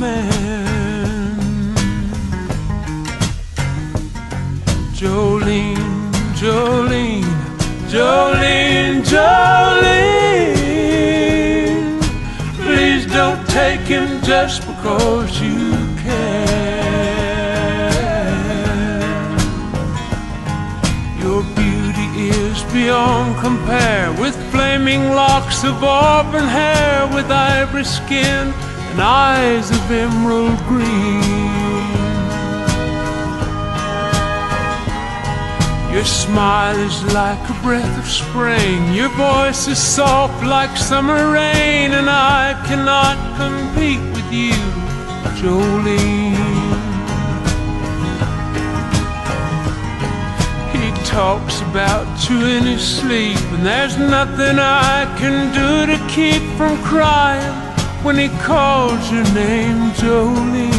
man. Jolene, Jolene, Jolene, Jolene. Please don't take him just because you can. Your beauty is beyond compare with flaming locks of auburn hair, with ivory skin and eyes of emerald green. Your smile is like a breath of spring. Your voice is soft like summer rain, and I cannot compete with you, Jolene. He talks about you in his sleep, and there's nothing I can do to keep from crying when he calls your name, Jolene.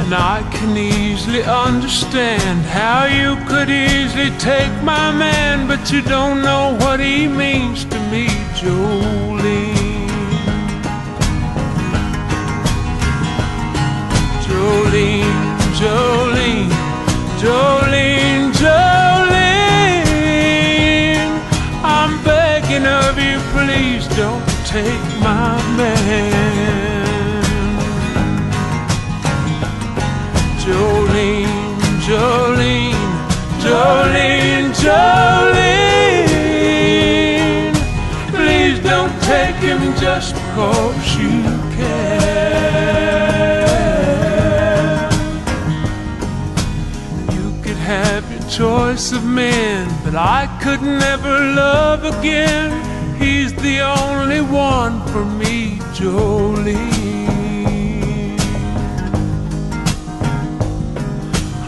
And I can easily understand how you could easily take my man, but you don't know what he means to me, Jolene. Jolene, Jolene, Jolene, Jolene. Please don't take my man. Jolene, Jolene, Jolene, Jolene. Please don't take him just because you can. You could have your choice of men, but I could never love again. He's the only one for me, Jolene.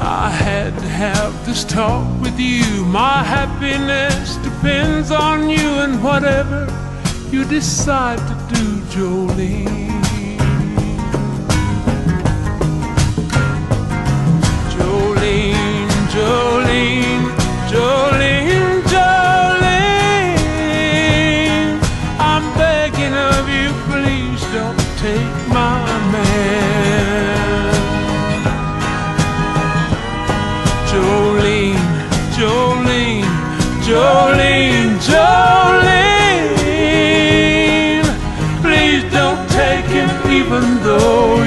I had to have this talk with you. My happiness depends on you and whatever you decide to do, Jolene. Jolene, Jolene, even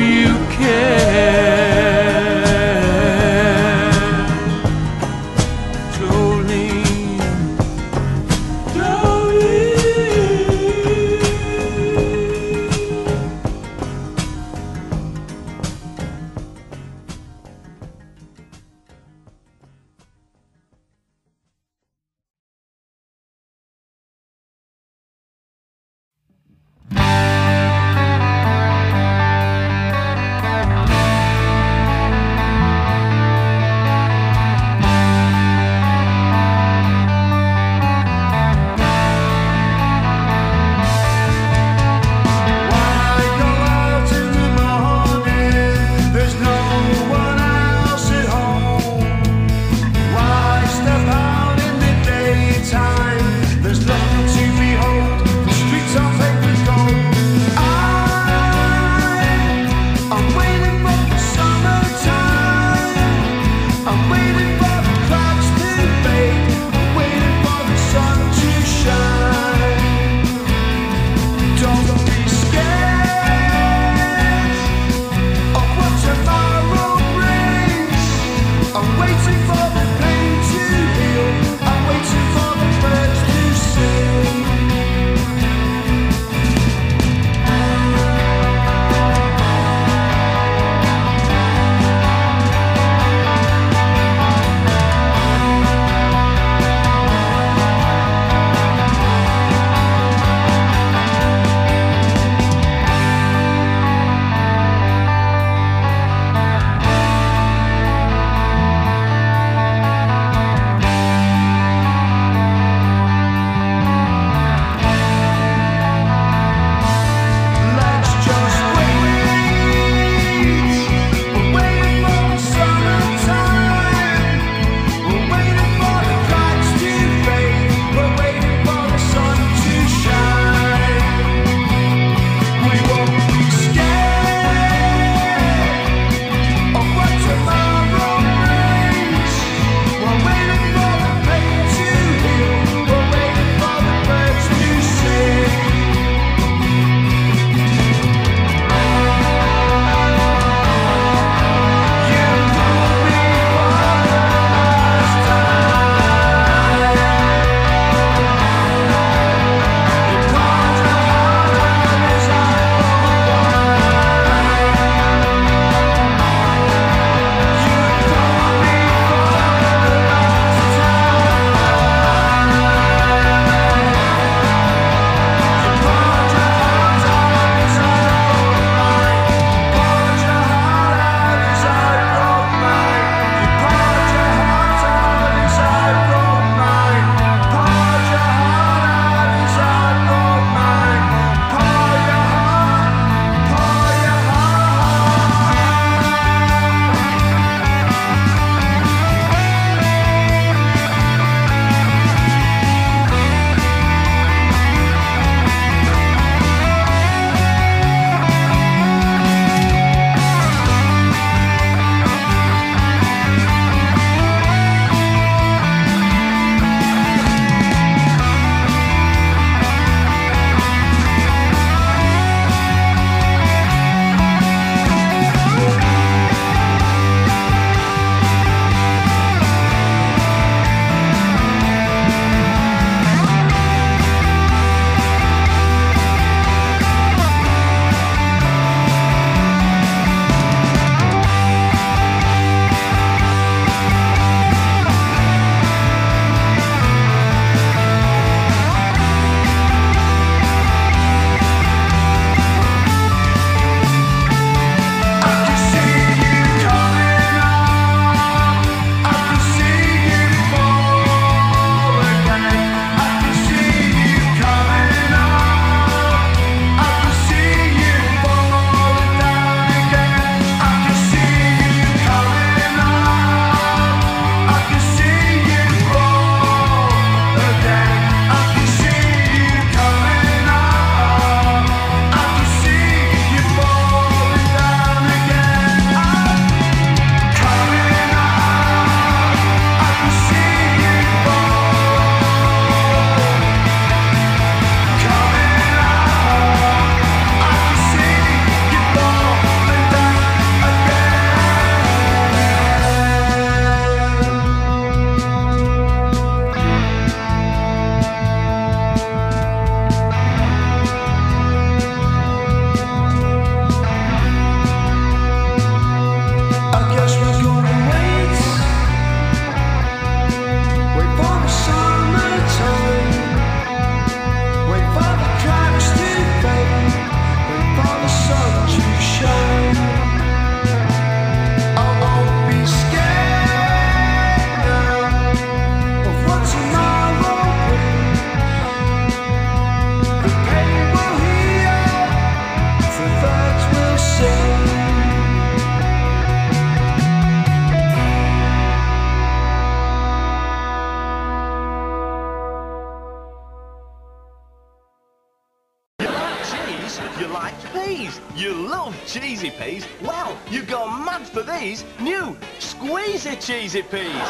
cheesy peas.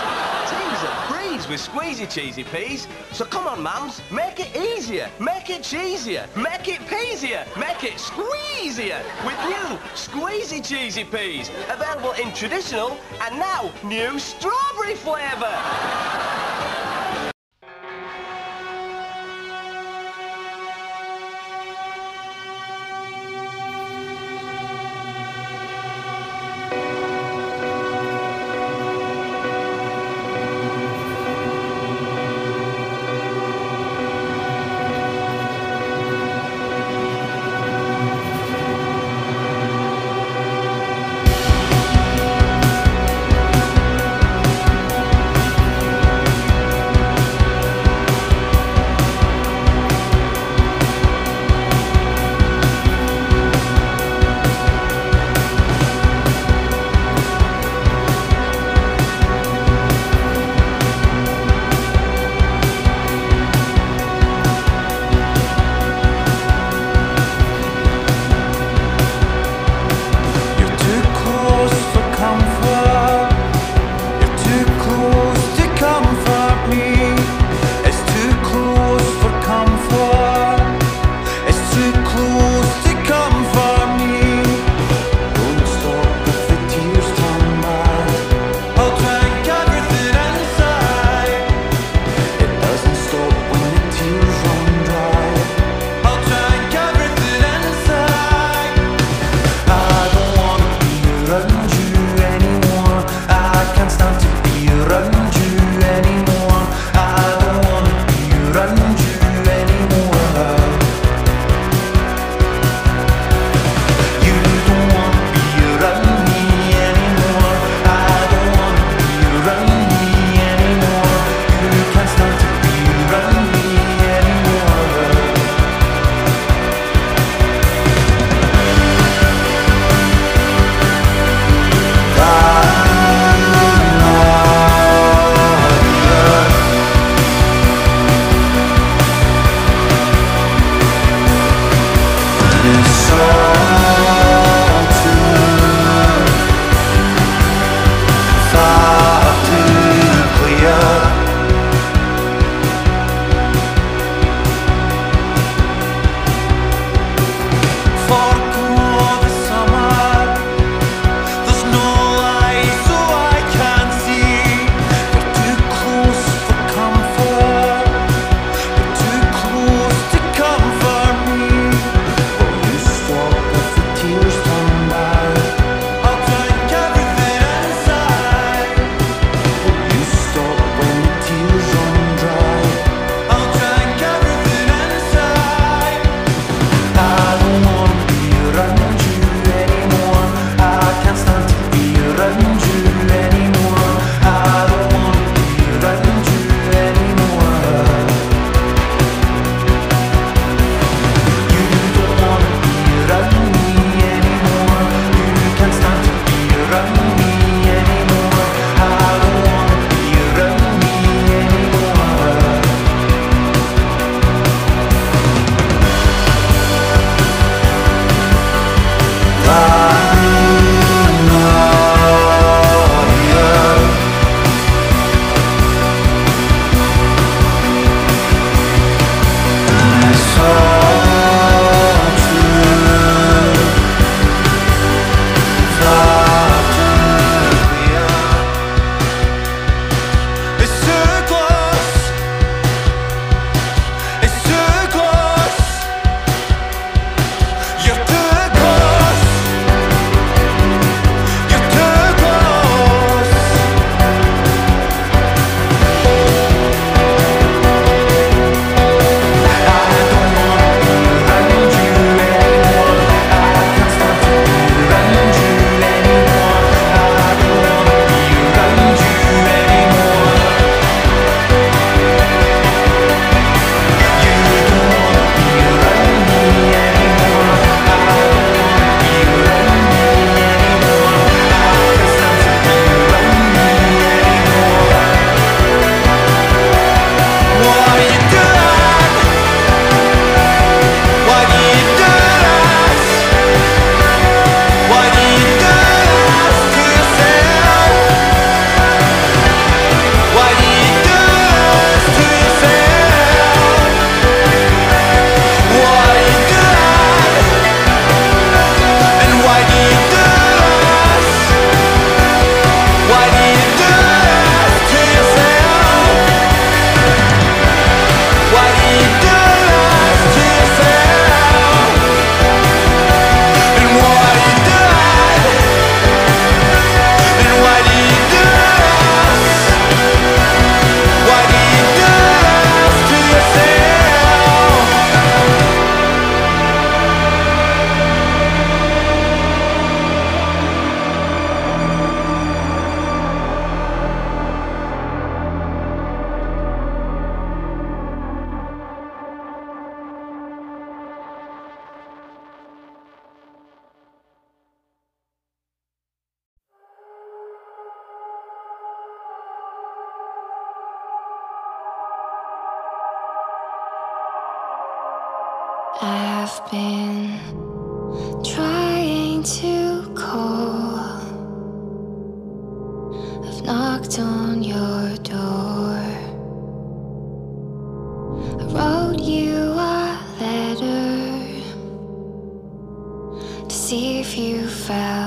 Teams a breeze with squeezy cheesy peas. So come on, mums, make it easier, make it cheesier, make it peasier, make it squeezier with new squeezy cheesy peas. Available in traditional and now new strawberry flavour. I've knocked on your door. I wrote you a letter to see if you felt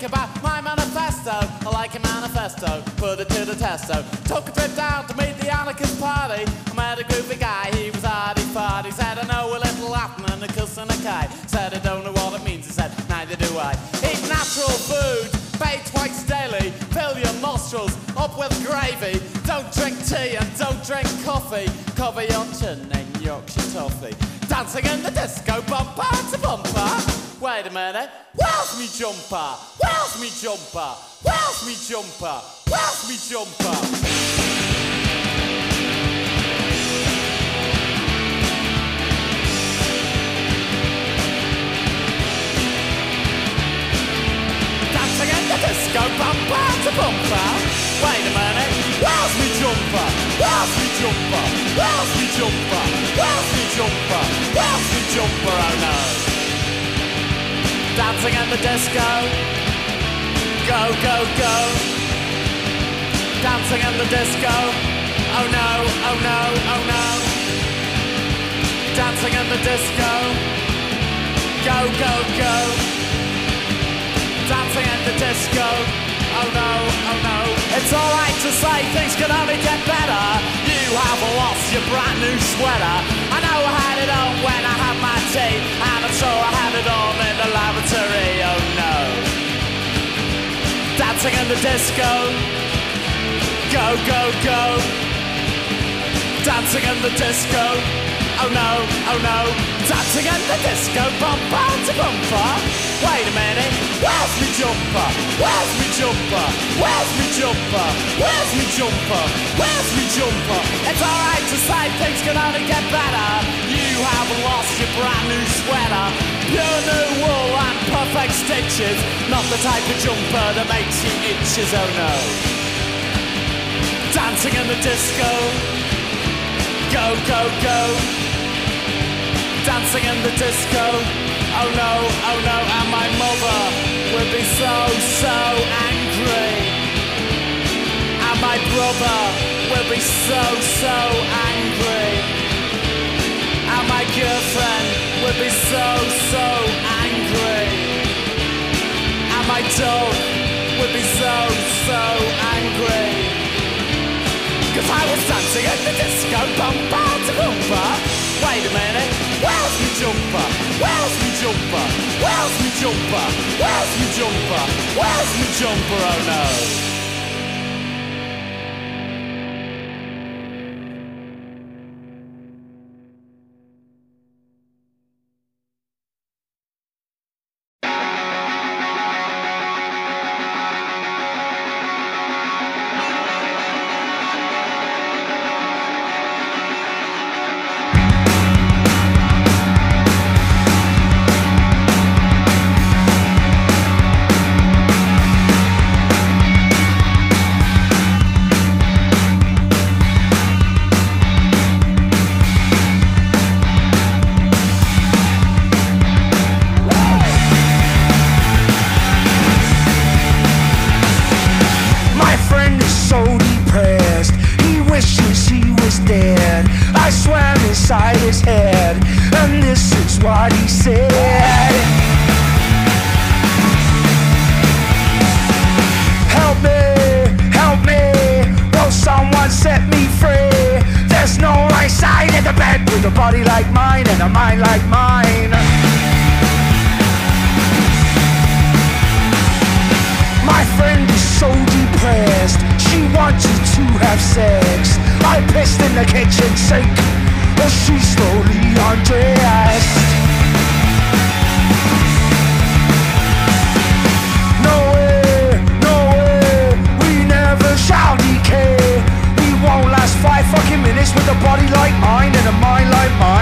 think about my manifesto? I like a manifesto, put it to the testo. Took a trip down to meet the anarchist party. I met a groovy guy, he was hardy farty. Said, I know a little Latin and a cuss and a kai. Said, I don't know what it means. He said, Neither do I. Eat natural food, bathe twice daily. Fill your nostrils up with gravy. Don't drink tea and don't drink coffee. Cover your chin in Yorkshire toffee. Dancing in the disco, bumper to bumper. Wait a minute, where's me jumper? Where's me jumper? Where's me jumper? Where's me jumper? Dancing in the disco, bumper to bumper. Wait a minute, where's me jumper? Where's me jumper? Where's me jumper? Where's me jumper? Where's me jumper? Oh no. Dancing in the disco. Go, go, go. Dancing in the disco. Oh no, oh no, oh no. Dancing in the disco. Go, go, go dancing at the disco. Oh no, oh no. It's alright to say things can only get better. You have lost your brand new sweater. It on when I had my tea, and I'm so it all in the lavatory, oh no. Dancing in the disco, go, go, go. Dancing in the disco, oh no, oh no. Dancing in the disco, bumper to bumper. Wait a minute, where's me jumper? Where's me jumper? Where's me jumper? Where's me jumper? Where's me jumper? It's alright to say things can only get better. You have lost your brand new sweater. Pure new wool and perfect stitches. Not the type of jumper that makes you itches, oh no. Dancing in the disco. Go, go, go. Dancing in the disco. Oh no, oh no, and my mother would be so, so angry. And my brother will be so, so angry. And my girlfriend will be so, so angry. And my dog would be so, so angry. Cause I was dancing at the disco to bumper. Wait a minute, where's me jumper? Where's me jumper? Where's me jumper? Where's me jumper? Where's me jumper? Oh no. With a body like mine and a mind like mine.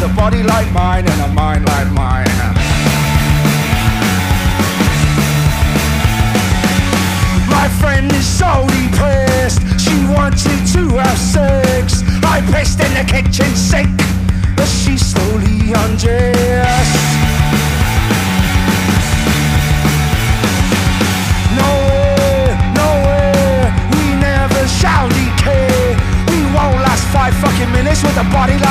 With a body like mine and a mind like mine. My friend is so depressed. She wanted to have sex. I pissed in the kitchen sink as she slowly undressed. No way, no way, we never shall decay. We won't last five fucking minutes with a body like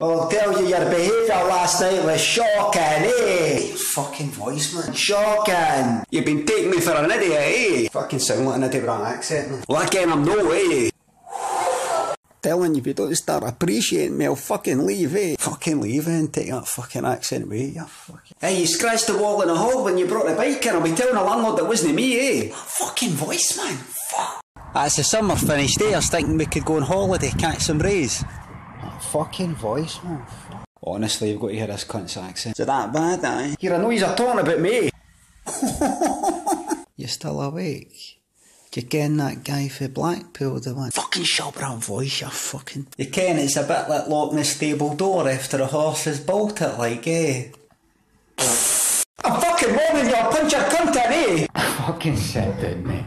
I'll tell you, your behaviour last night was shocking, eh? Fucking voice, man. Shocking. You've been taking me for an idiot, eh? Fucking sound like an idiot with an accent, man. Ken I'm no, eh? Telling you, if you don't start appreciating me, I'll fucking leave, eh? Fucking leave, eh, and take that fucking accent away, you fucking... Hey, you scratched the wall in the hall when you brought the bike in. I'll be telling the landlord that wasn't me, eh? Fucking voice, man. Fuck. That's the summer finished, eh? I was thinking we could go on holiday, catch some rays. Fucking voice, man. Honestly, you've got to hear this cunt's accent. Is it that bad, eh? Here, I know he's a talking about me. You're still awake? Do you ken that guy for Blackpool, the one? Fucking Shelburne voice, you fucking... You ken it's a bit like locking the stable door after a horse has bolted, like, eh? I'm fucking warning you, I'll punch your cunt in, eh? fucking sit down, mate.